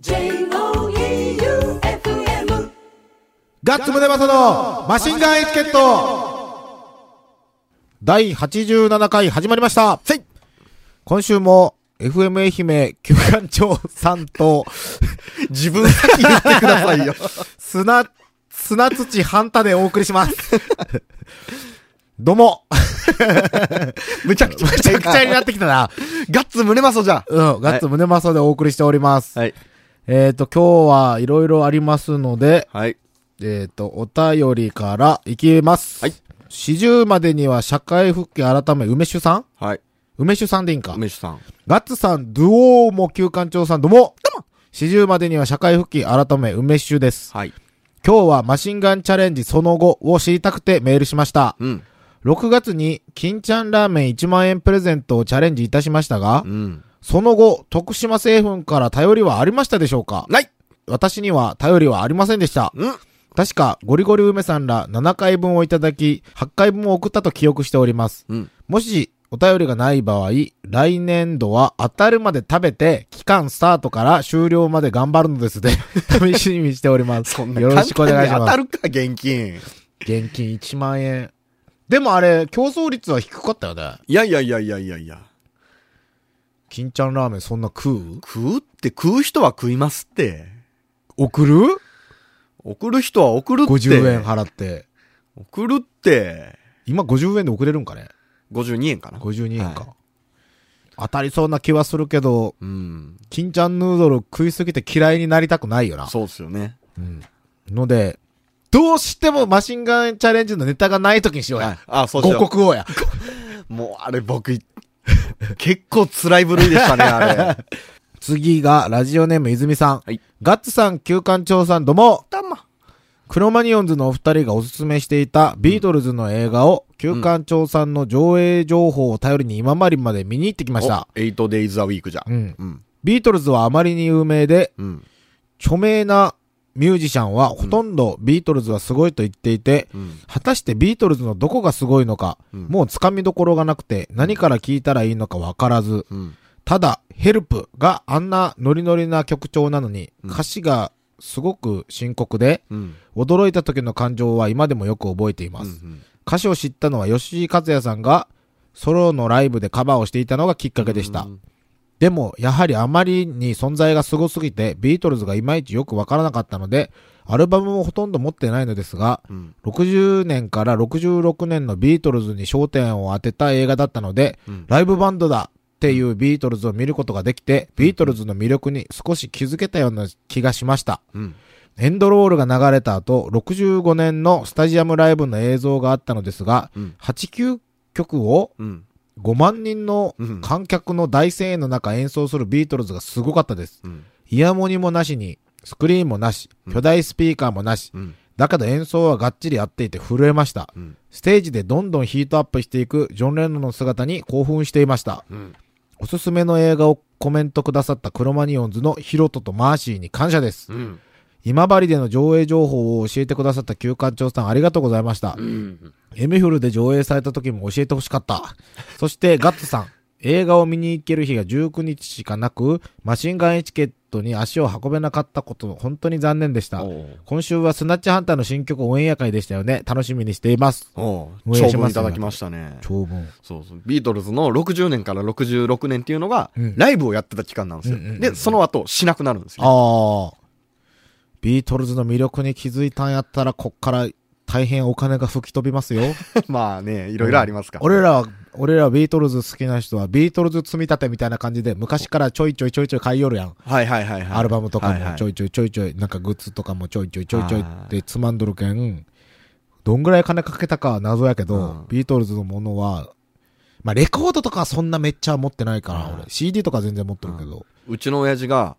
J-O-E-U-F-M ガッツムネマソのマシンガンエチケット第87回始まりましたせい今週も FM 愛媛旧館長さんと 自分先言ってくださいよ。砂、砂土半田でお送りします。どうも、むちゃくちゃ。めちゃくちゃになってきたな。ガッツ胸マソじゃん。うん、ガッツムネマソでお送りしております。はい。えっ、と、今日はいろいろありますので、はい。えっ、と、お便りからいきます。はい。四十までには社会復帰改め梅酒さん？はい。梅酒さんでいいんか？梅酒さん。ガッツさん、ドゥオーモ旧館長さん、どうも四十までには社会復帰改め梅酒です。はい。今日はマシンガンチャレンジその後を知りたくてメールしました。うん。6月に金ちゃんラーメン1万円プレゼントをチャレンジいたしましたがう、ん。その後、徳島製粉から頼りはありましたでしょうか？ない私には頼りはありませんでした。うん。確か、ゴリゴリ梅さんら7回分をいただき、8回分を送ったと記憶しております。うん。もし、お便りがない場合、来年度は当たるまで食べて、期間スタートから終了まで頑張るのですで、試しにしております。そんなよろしくお願いします。簡単に当たるか、現金。現金1万円。でもあれ、競争率は低かったよね。いやいやいやいやいやいや。金ちゃんラーメンそんな食う？食うって食う人は食いますって。送る？送る人は送るって。?50 円払って。送るって。今50円で送れるんかね？52円かな。?52 円か、はい当たりそうな気はするけど、うん。金ちゃんヌードル食いすぎて嫌いになりたくないよな。そうっすよね。うん。ので、どうしてもマシンガンチャレンジのネタがない時にしようや。はい。あ、そうし五よ国王や。う。もう、あれ僕い、結構辛い部類でしたね、あれ。次が、ラジオネーム泉さん。はい。ガッツさん、旧館長さん、どうも。たま。クロマニオンズのお二人がおすすめしていたビートルズの映画を、旧館長さんの上映情報を頼りに今治まで見に行ってきました。8 days a week じゃ。うん。うん。ビートルズはあまりに有名で、うん。著名なミュージシャンはほとんどビートルズはすごいと言っていて、うん。果たしてビートルズのどこがすごいのか、うんもうつかみどころがなくて何から聞いたらいいのかわからず、うん。ただ、ヘルプがあんなノリノリな曲調なのに、うん歌詞がすごく深刻で、うん。驚いた時の感情は今でもよく覚えています。歌詞を知ったのは吉井和也さんがソロのライブでカバーをしていたのがきっかけでした。うんでも、やはりあまりに存在が凄すぎて、ビートルズがいまいちよくわからなかったので、アルバムもほとんど持ってないのですが、うん。60年から66年のビートルズに焦点を当てた映画だったので、うんライブバンドだっていうビートルズを見ることができて、ビートルズの魅力に少し気づけたような気がしました。うん。エンドロールが流れた後、65年のスタジアムライブの映像があったのですが、うん。8、9曲をうん。5万人のうん観客の大声援の中演奏するビートルズがすごかったです。うん。イヤモニもなしに、スクリーンもなし、巨大スピーカーもなし、うん。だけど演奏はがっちり合っていて震えました。うん。ステージでどんどんヒートアップしていくジョン・レノンの姿に興奮していました。うん。おすすめの映画をコメントくださったクロマニオンズのヒロトとマーシーに感謝です。うん。今治での上映情報を教えてくださった旧館長さんありがとうございました。うん。エメフルで上映された時も教えてほしかった。そしてガッツさん。映画を見に行ける日が19日しかなく、マシンガンエチケットに足を運べなかったこと、本当に残念でした。今週はスナッチハンターの新曲オンエア会でしたよね。楽しみにしています。おうお長文いただきましたね。長文。そうそう。ビートルズの60年から66年っていうのがうん、ライブをやってた期間なんですようんうんうん。で、その後、しなくなるんですよ。ああ。ビートルズの魅力に気づいたんやったら、こっから大変お金が吹き飛びますよ。まあね、いろいろありますから。俺らは、俺らビートルズ好きな人は、ビートルズ積み立てみたいな感じで、昔からちょいちょいちょいちょい買いよるやん。はいはいはいはい。アルバムとかもちょいちょいちょいちょい、なんかグッズとかもちょいちょいちょいちょいあーでつまんどるけん、どんぐらい金かけたかは謎やけど、うんビートルズのものは、まあレコードとかはそんなめっちゃ持ってないから、うん俺。CD とか全然持ってるけど。うちの親父が、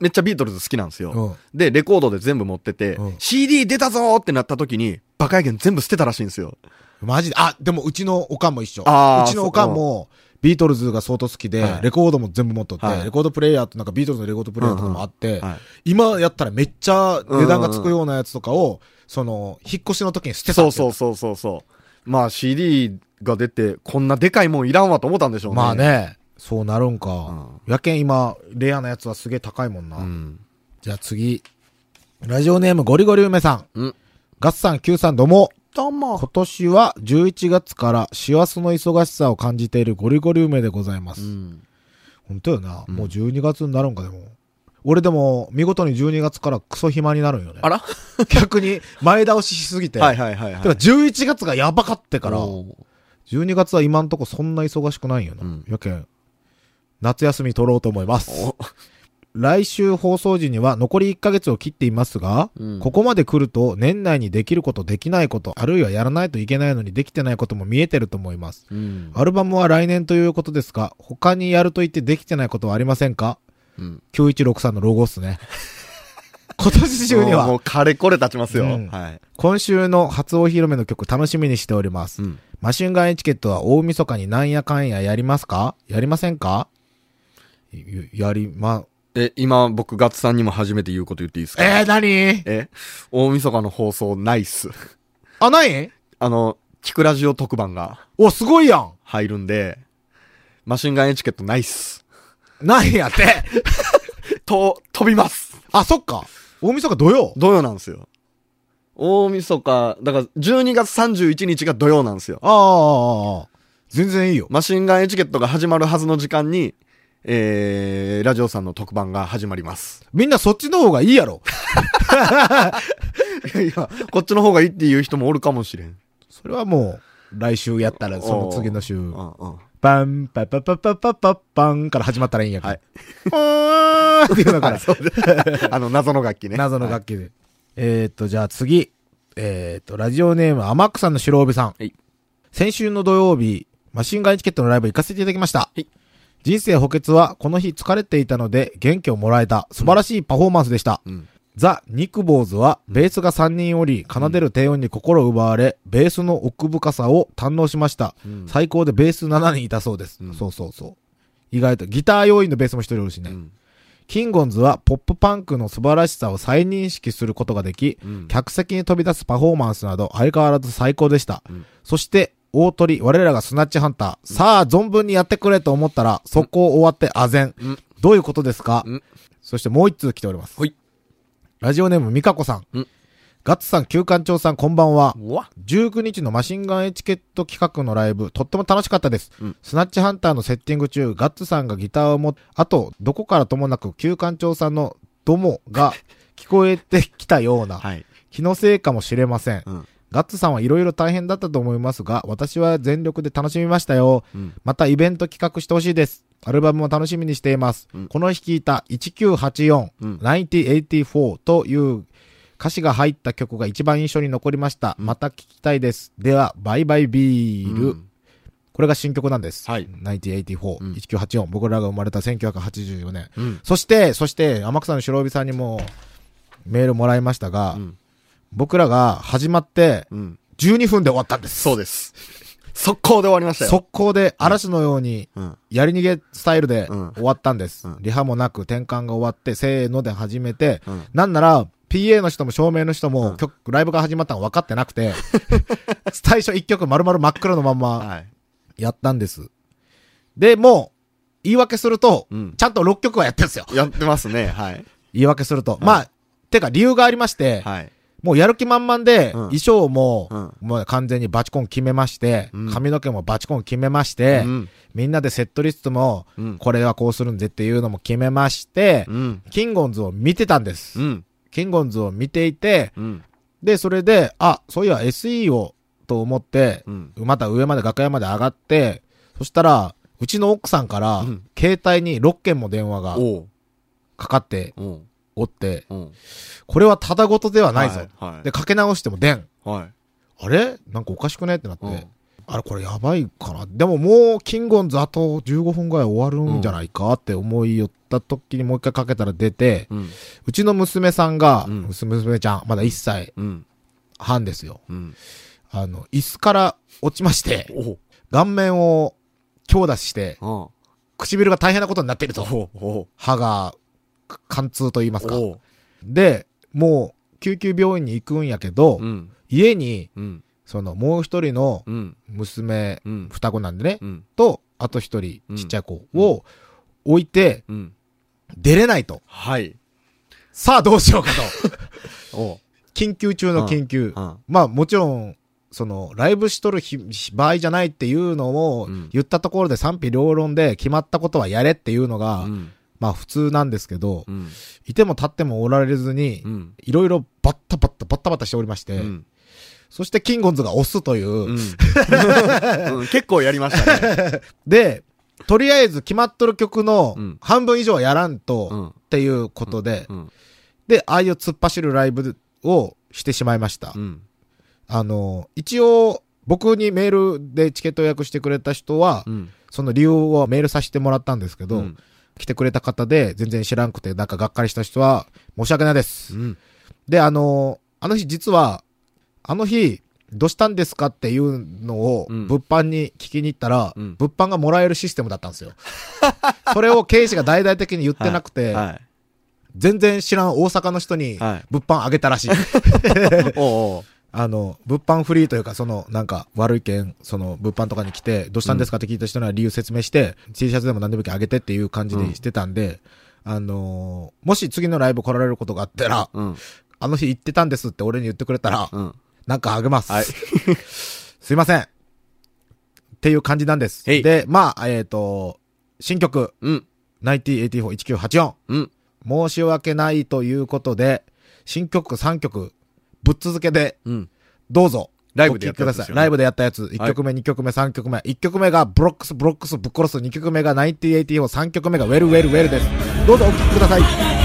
めっちゃビートルズ好きなんですよ。うん。で、レコードで全部持ってて、うん CD 出たぞーってなった時に、バカやけん全部捨てたらしいんですよ。マジで、あ、でもうちのおかんも一緒。うちのおかんも、ビートルズが相当好きで、はいレコードも全部持っとって、はいレコードプレイヤーとなんかビートルズのレコードプレイヤーとかもあって、はい。今やったらめっちゃ値段がつくようなやつとかを、その、引っ越しの時に捨てたそうそうそうそうそう。まあ CD が出て、こんなでかいもんいらんわと思ったんでしょうね。まあ。ね。そうなるんか。んやけん今、レアなやつはすげえ高いもんな。うん。じゃあ次。ラジオネームゴリゴリ梅さん。うん。ガッサン Q さんどうも。どうも。今年は11月から師走の忙しさを感じているゴリゴリ梅でございます。うん。本当よな。うんもう12月になるんかでも。俺でも、見事に12月からクソ暇になるんよね。あら？逆に前倒ししすぎて。はいはいはいはい。てか11月がやばかってから、おー12月は今んとこそんな忙しくないんよな。うんやけん、夏休み取ろうと思います。お来週放送時には残り1ヶ月を切っていますが、うんここまで来ると年内にできることできないこと、あるいはやらないといけないのにできてないことも見えてると思います。うん。アルバムは来年ということですが、他にやると言ってできてないことはありませんか？うん。?9163 のロゴっすね。今年中にもうは、かれこれ立ちますよ。うんはい。今週の初お披露目の曲楽しみにしております。うん。マシンガンエチケットは大晦日になんやかんややりますか？やりませんか？ややりま、え、今僕ガッツさんにも初めて言うこと言っていいですか？えー、何？え大晦日の放送ないっす。あ、ない？あの、キクラジオ特番がお、すごいやん入るんで、マシンガンエチケットないっす。なんやって と、飛びますあ、そっか。大晦日土曜？土曜なんですよ。大晦日、だから12月31日が土曜なんですよ。ああああ、ああ。全然いいよ。マシンガンエチケットが始まるはずの時間に、えー、ラジオさんの特番が始まります。みんなそっちの方がいいやろ。いや、こっちの方がいいっていう人もおるかもしれん。それはもう、来週やったら、その次の週。パン、パパパパパパッパンから始まったらいいんやから。はい。うーんっていうのから。あの、謎の楽器ね。謎の楽器で。えーっと、じゃあ次。えーっと、ラジオネーム、天草の白帯さん。はい先週の土曜日、マシンガンエチケットのライブ行かせていただきました。い人生補欠は、この日疲れていたので、元気をもらえた、素晴らしいパフォーマンスでした。うん。ザ・ニクボーズは、ベースが3人おり、奏でる低音に心を奪われ、ベースの奥深さを堪能しました。うん最高でベース7人いたそうです。うんそうそうそう。意外と、ギター要員のベースも一人おるしね。うん。キンゴンズは、ポップパンクの素晴らしさを再認識することができ、うん客席に飛び出すパフォーマンスなど、相変わらず最高でした。うんそして、大鳥、我らがスナッチハンター、さあ、存分にやってくれと思ったら、速攻終わってあぜん。うんどういうことですか、うんそしてもう一通来ております。ほいラジオネームミカコさん。うんガッツさん、旧館長さん、こんばんは。うわ。19日のマシンガンエチケット企画のライブ、とっても楽しかったです。うんスナッチハンターのセッティング中、ガッツさんがギターを持って、あと、どこからともなく、旧館長さんのドモが 聞こえてきたような、はい。気のせいかもしれません。うん。ガッツさんはいろいろ大変だったと思いますが、私は全力で楽しみましたよ。うん。またイベント企画してほしいです。アルバムも楽しみにしています。うんこの日聴いた1984、うん1984という歌詞が入った曲が一番印象に残りました。また聴きたいです。では、バイバイビール。うんこれが新曲なんです。はい1984、うん1984。僕らが生まれた1984年。うん。そして、そして、天草の白帯さんにもメールもらいましたが、うん。僕らが始まってうん。12分で終わったんです。そうです。速攻で終わりましたよ。速攻で嵐のようにうん。やり逃げスタイルでうん終わったんです。うんリハもなく転換が終わって、せーので始めて、うんなんなら、PA の人も照明の人も、うん曲、ライブが始まったの分かってなくて、最初一曲丸々真っ黒のまんまはい。やったんです。で、もう、言い訳すると、うんちゃんと6曲はやってるんですよ。やってますね。はい。言い訳すると。まあ、てか理由がありまして、はい。もうやる気満々で、うん衣装も、うんもう完全にバチコン決めまして、うん髪の毛もバチコン決めまして、うん。みんなでセットリストも、うん。これはこうするんぜっていうのも決めまして、うん。キンゴンズを見てたんです。うん。キンゴンズを見ていて、うん。で、それで、あ、そういや SE を、と思って、うん。また上まで楽屋まで上がって、そしたら、うちの奥さんから、うん携帯に6件も電話が。かかっておって、うん。これはただごとではないぞ。はい。はい。で、かけ直しても電。はい。あれ？なんかおかしくね？ってなって、うんあれこれやばいかなでももう、キンゴンズあと15分ぐらい終わるんじゃないかって思い寄った時にもう一回かけたら出て、うん。うちの娘さんが、うん娘娘ちゃん、まだ1歳うん。半ですよ。うん。あの、椅子から落ちまして。顔面を強打して、うん。唇が大変なことになっていると。歯が、か貫通と言いますか。で、もう、救急病院に行くんやけど、うん。家に、うん。その、もう一人のうん。娘、うん。双子なんでね、うん。と、あと一人うんちっちゃい子を置いてうん。出れないと。はい。さあどうしようかと。緊急中の緊急。うんまあもちろん、その、ライブしとる日場合じゃないっていうのをうん言ったところで賛否両論で決まったことはやれっていうのが、うん。まあ普通なんですけど、うん。いても立ってもおられずにう、ん。いろいろバッタバッタバッタバタしておりまして、うん。そしてキンゴンズが押すという、うん。うん結構やりましたね。で、とりあえず決まっとる曲のうん半分以上はやらんと、うんっていうことで、うん。で、ああいう突っ走るライブをしてしまいました。うん。あの、一応、僕にメールでチケット予約してくれた人は、うん。その理由をメールさせてもらったんですけど、うん来てくれた方で全然知らんくて、なんかがっかりした人は、申し訳ないです。うん。で、あの、あの日実は、あの日、どうしたんですかっていうのを、うん物販に聞きに行ったら、うん物販がもらえるシステムだったんですよ。それを経営者が大々的に言ってなくて、はい。全然知らん大阪の人にはい物販あげたらしい。おうおうあの、物販フリーというか、その、なんか、悪い件、その、物販とかに来て、どうしたんですかって聞いた人には理由説明して、T シャツでも何でもいいあげてっていう感じでしてたんで、あのーもし次のライブ来られることがあったら、うん。あの日行ってたんですって俺に言ってくれたら、うん。なんかあげます。はい すいません。っていう感じなんです。で、まあ、えっ、と、新曲、うん。9084-1984。うん。申し訳ないということで、新曲3曲、ぶっ続けで、うん。どうぞ。ライブでやったお聴きください。やつねライブでやったやつ。1曲目、2曲目、3曲目。1曲目がブロックス、ブロックス、ぶっ殺す。2曲目が9084、3曲目が Well Well Well です。どうぞお聴きください。「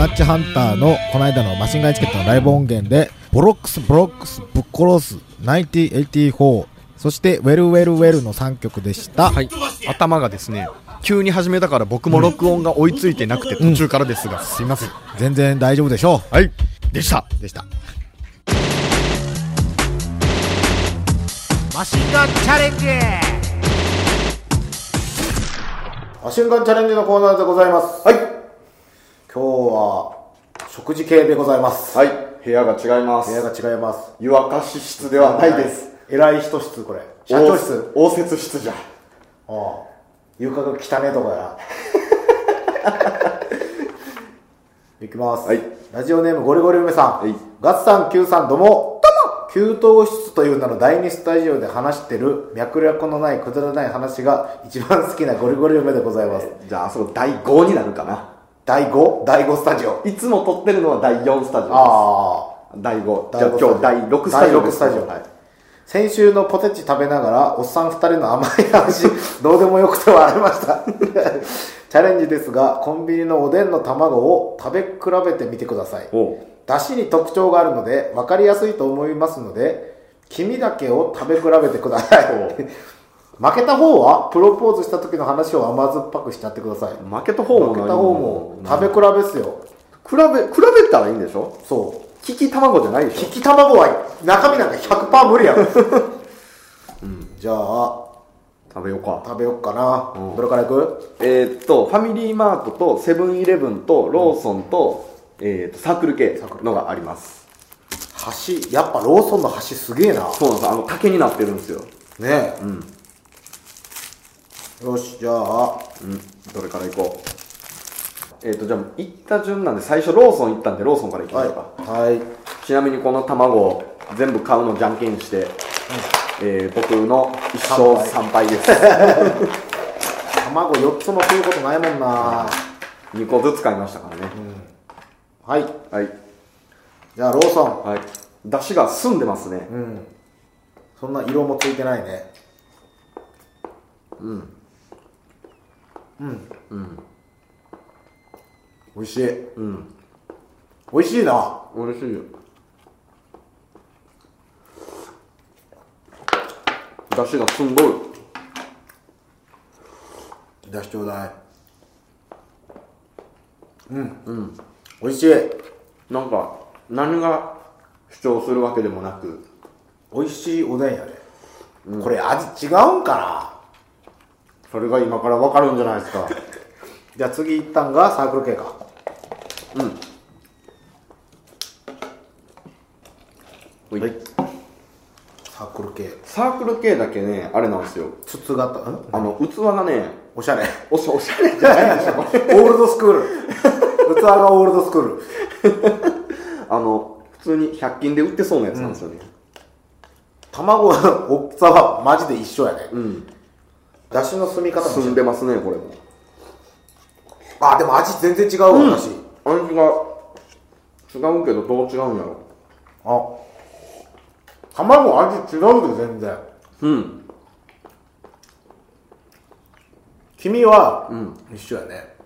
ナッチハンターのこの間のマシンガンエチケットのライブ音源で、ボロックス、ボロックス、ぶっ殺す、1984、そして、ウェルウェルウェルの3曲でした。はい。頭がですね、急に始めたから僕も録音が追いついてなくて途中からですが、すいません。全然大丈夫でしょはい。でした。う。でした。マシンガンチャレンジマシンガンチャレンジのコーナーでございます。はい。今日は、食事系でございます。はい。部屋が違います。部屋が違います。湯沸かし室ではないです。偉い人室、これ。社長室？応接室じゃ。ああ。床が汚ねえとこやな。いきます。はいラジオネームゴリゴリ梅さん。はいガッツさん、Q さん、どうも。どうも給湯室という名の第二スタジオで話してる脈略のないくだらない話が一番好きなゴリゴリ梅でございます。じゃあ、あそこ第5になるかな。第 5? 第5スタジオ。いつも撮ってるのは第4スタジオああ。です。第5。第じゃあ今日第6スタジオ。第六スタジオはい。先週のポテチ食べながらおっさん二人の甘い話 どうでもよくて笑いました チャレンジですがコンビニのおでんの卵を食べ比べてみてくださいだしに特徴があるので分かりやすいと思いますので黄身だけを食べ比べてください 負けた方はプロポーズした時の話を甘酸っぱくしちゃってください。負けた方も負けた方も食べ比べっすよ。比べ、比べたらいいんでしょ？そう。利き卵じゃないでしょ？利き卵は中身なんか100%無理やろ、じゃあ食べようか。食べよっかな、うん。どれからいく？えーっと、ファミリーマートとセブンイレブンとローソンと、えーっと、サークル系のがあります。橋やっぱローソンの橋すげえな。そうなんです。あの、竹になってるんですよ。ねうん。えよしじゃあうん。どれからいこう。えーっと、じゃあ、行った順なんで、最初ローソン行ったんで、ローソンから行きまはいしょうか。はいちなみにこの卵、全部買うのじゃんけんして、えー僕の一勝3敗です。卵4つも食うことないもんな2個ずつ買いましたからね。はいはい。じゃあローソンはい。出汁が澄んでますね。うんそんな色もついてないねうん。うんうん。美味しいうん。美味しいな美味しいよ。出汁がすんどる。出しちょうだいうんうん。美味しいなんか、何が主張するわけでもなく、美味しいおでんやね、これ味違うんかそれが今からわかるんじゃないですか。なじゃあ次行ったんがサークル系かうん。はいサークル系サークル系だけね、あれなんですよ。筒型んあの、器がね、おしゃれおしおしゃれじゃないでしょ。オールドスクール 器がオールドスクールあの、普通に100均で売ってそうなやつなんですよね。卵の大きさはマジで一緒やねうん。だしの澄み方も一緒澄んでますね、これも。あでも味全然違うわ、うん。私。味が違うけどどう違うんやろ。あ。卵味違うで全然。うん。黄身はうん。一緒やね。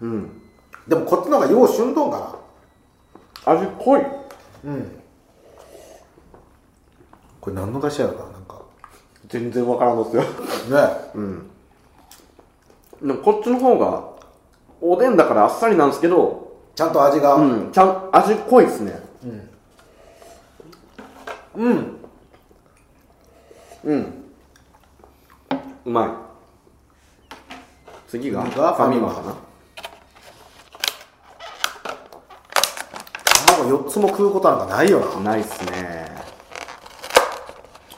うん。でもこっちの方がよう旬どんか味濃い。なうん。これ何の出しやろな全然わからんのっすよ。ね。うん。でもこっちの方がおでんだからあっさりなんですけどちゃんと味が。うん。ちゃん味濃いっすね。うん。うん。うまい。次が次がファミマかな。卵4つも食うことなんかないよな。ないっすね。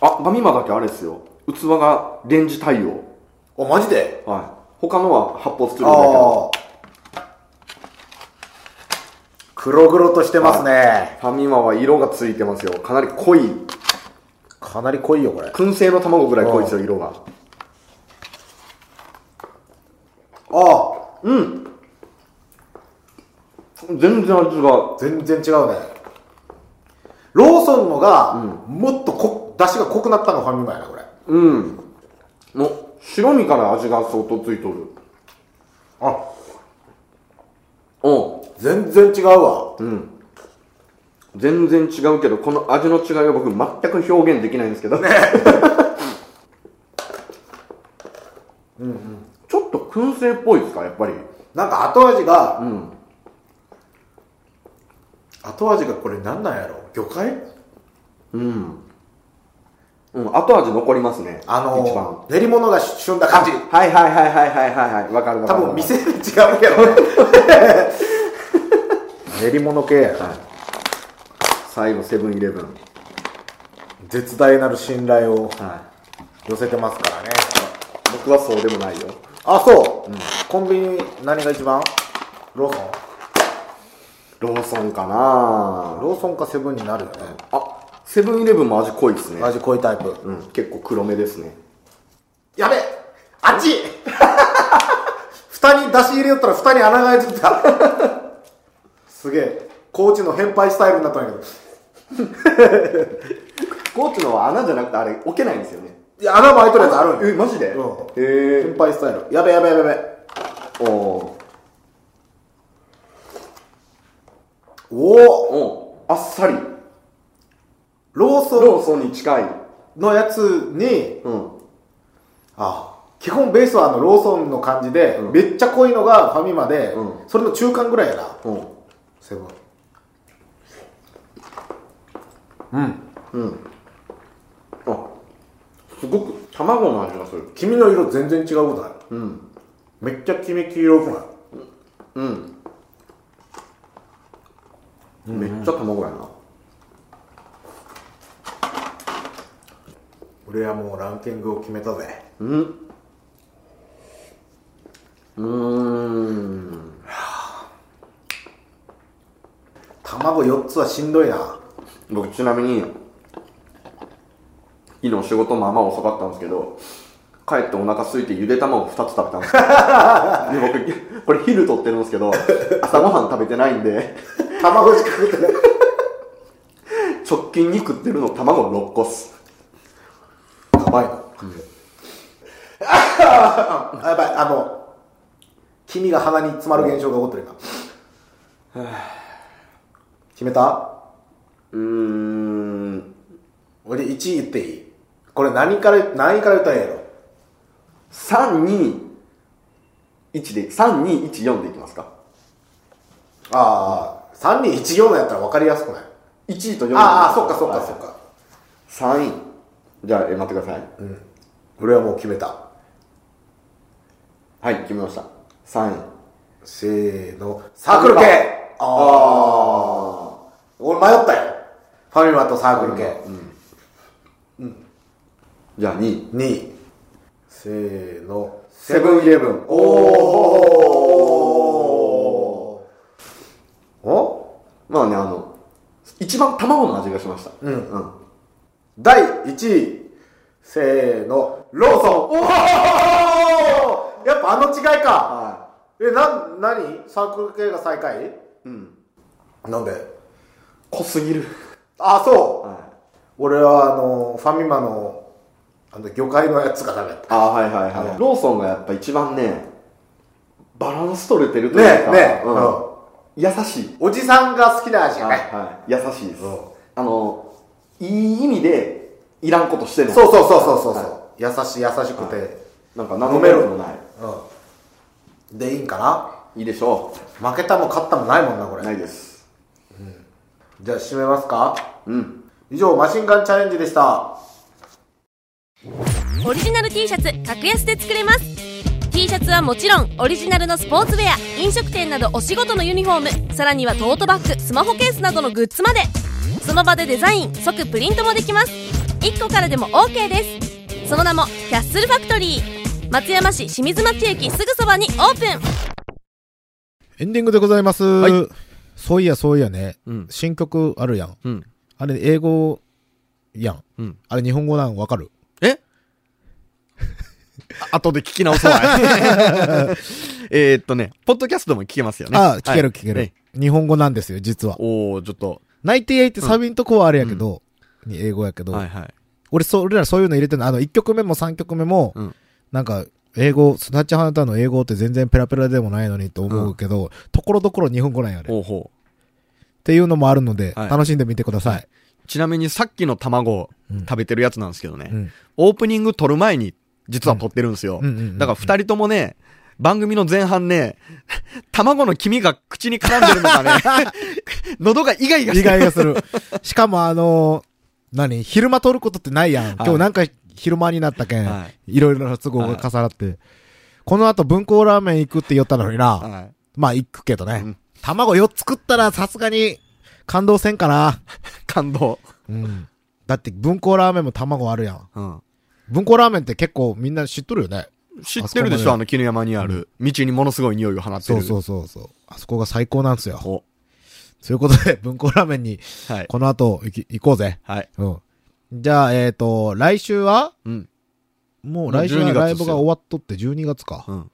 あファミマだけあれっすよ器がレンジ対応。おマジで？はい。他のは発泡スチロールだけど。ああ黒々としてますね。ファミマは色がついてますよ。かなり濃い。かなり濃いよこれ。燻製の卵ぐらい濃いですよ色が。ああうん。全然味が。全然違うね。ローソンのが、もっとこ出汁が濃くなったのがファミマやなこれうんもう白身から味が相当ついとるあ全然違うわ。うん。全然違うけど、この味の違いは僕全く表現できないんですけど。ね。ちょっと燻製っぽいですか、やっぱり。なんか後味が、うん。後味がこれなんなんやろ魚介？うん。うん、後味残りますね。あ一番。のー、練り物が旬だ感じ。はいはいはいはいはいはいはい。わかるわかる。多分店に違うけどね。練り物系。最後、セブンイレブン。絶大なる信頼をは寄せてますからね。い。僕はそうでもないよ。あ、そう、コンビニ何が一番？ローソン？ローソンかなローソンかセブンになるよね。あ、セブンイレブンも味濃いですね。味濃いタイプ。うん、結構黒めですね。やべあっち蓋に出し入れよったら蓋に穴が開いてた。すげえ。コーチの変配スタイルになったんやけど。コーチのは穴じゃなくてあれ置けないんですよね。いや、穴も開いとるやつあるんえ、よ。マジで？うんへ変配スタイル。やべやべやべやべ。ー。おーおおおーあっさり。ローソローソンに近い。ンのやつに、うん。あ基本ベースはあのローソンの感じで、うんめっちゃ濃いのがファミマで、うんそれの中間ぐらいやな。うん。セブン。うん。うん。あ、すごく卵の味がする。黄身の色全然違うことない。うん。めっちゃ黄身黄色くないうん。めっちゃ卵やな。俺はもうランキングを決めたぜ。うん。うーん。卵4つはしんどいな。僕ちなみに、昨日仕事まあまあ遅かったんですけど、帰ってお腹空いてゆで卵2つ食べたんですよ。で僕、これ昼取ってるんですけど、朝ごはん食べてないんで、卵しか食ってない。直近に食ってるの卵6個っす。やばいな。あ やばい、あの、黄身が鼻に詰まる現象が起こってる今。決めた？うーん。俺1位言っていい？これ何から、何位から言ったらええやろ？3、2、1で、3、2、1、4でいきますか。ああ、3人1、4のやったら分かりやすくない？1位と4位。ああ、そっかそっかはいそっか。3位。じゃあ、え、待ってください。俺はもう決めた。はい、決めました。3位。せーの、サークル系ああ。俺迷ったよ。ファミマとサークル系。じゃあ2位。2位。せーの、セブンイレブン。おーおまあね、あの、一番卵の味がしました。うんうん。第1位。せーの、ローソンおーやっぱあの違いか。はえ、な、なにサークル系が最下位？い。うん。なんで？濃すぎる。あ、そう。はい。俺はあの、ファミマの、あの、魚介のやつがダメだった。あはいはいはい。うんローソンがやっぱ一番ね、バランス取れてるとねいうか、え、ねえ、うんうん優しい。おじさんが好きな味がはいね。はい。優しいですうん。あの、いい意味で、いらんことしてない。そうそうそうそうそう、は優しい優しくて、いなんか何のメロもない。うん。でいいんかな？いいでしょ負けたも勝ったもないもんな、こう。れ。ないです。じゃあ締めますか？うん。以上、マシンガンチャレンジでした。オリジナル T シャツ格安で作れます T シャツはもちろんオリジナルのスポーツウェア飲食店などお仕事のユニフォームさらにはトートバッグスマホケースなどのグッズまでその場でデザイン即プリントもできます1個からでも OK ですその名もキャッスルファクトリー松山市清水町駅すぐそばにオープンエンディングでございます。はいそういや、そういやね。うん新曲あるやん。うん。あれ、英語やん。うん。あれ、日本語なんわかる？え？後で聞き直そう。えーっとね、ポッドキャストでも聞けますよね。ああ、聞けるはい聞ける、はい日本語なんですよ、実は。おー、ちょっと。ナイティエイってサビんとこはあれやけど、に英語やけど、はいはい。俺、そ、俺らそういうの入れてるの。あの、1曲目も3曲目も、うんなんか、英語、スナッチハンターの英語って全然ペラペラでもないのにと思うけど、ところどころ日本語なんやね。っほうほていうのもあるので、はい楽しんでみてください。う。ちなみにさっきの卵うん食べてるやつなんですけどね。うん。オープニング撮る前に実は撮ってるんですよ。うんうんうんうんだから二人ともね、番組の前半ね、卵の黄身が口に絡んでるのかね、喉がイガイガし意てる。外がする。しかもあのー何昼間撮ることってないやん。今日なんか昼間になったけん、、はいろいろな都合が重なって。この後文庫ラーメン行くって言ったのにな。はい。まあ行くけどね。うん卵4つ食ったらさすがに感動せんかな。感動。うん。だって文庫ラーメンも卵あるやん。うん。文庫ラーメンって結構みんな知っとるよね。知ってるでしょあの絹山にある、道にものすごい匂いを放ってる。そうそうそうそう。あそこが最高なんですよ。おそういうことで、文庫ラーメンにはい。この後行き行こうぜ。はい。うん。じゃあ、えっ、と、来週は？うん。もう来週は12月っすよライブが終わっとって12月か。うん。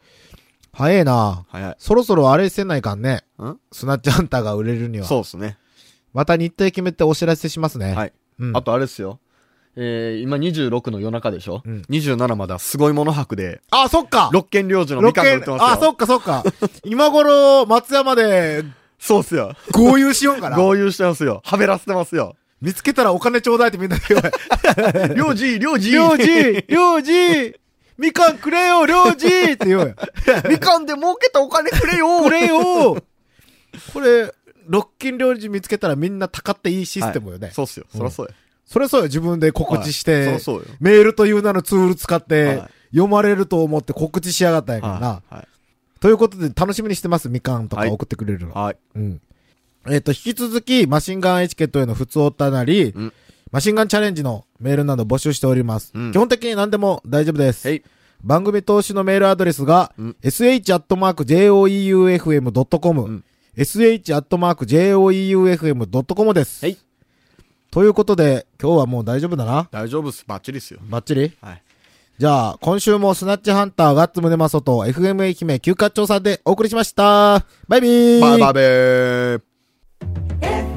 早いな早い。そろそろあれせないかんね。ん？スナッチハンターが売れるには。そうですね。また日程決めてお知らせしますね。はい。うん。あとあれですよ。えー、今26の夜中でしょ、うん ?27 まだすごいもの博で、あ、そっか六軒領事のみかんが売ってますよ。あ、そっかそっか。今頃、松山でそうっすよ。合流しようかな。合流してますよ。はべらせてますよ。見つけたらお金ちょうだいってみんなで言われ 領事、領事領事領事みかんくれよ領事って言おうよ。みかんで儲けたお金くれよくれよこれ、六金領事見つけたらみんなたかっていいシステムよね。そうっすよ。そらそうや。それそうよ、自分で告知して、はいそらそうよメールという名のツール使って、はい読まれると思って告知しやがったんやからな。はい。はいということで楽しみにしてます、みかんとかはい送ってくれるの。はい。うん。えっ、と、引き続き、マシンガンエチケットへの普通おたなり、うんマシンガンチャレンジのメールなど募集しております。うん基本的に何でも大丈夫です。はい。番組投資のメールアドレスが、うん sh.joeufm.com、うん sh.joeufm.com です。はい。ということで、今日はもう大丈夫だな大丈夫っす。バッチリっすよ。バッチリ？はい。じゃあ、今週もスナッチハンターガッツムネマソと FM 愛媛休暇調査でお送りしました。バイビーバイバイベー。FM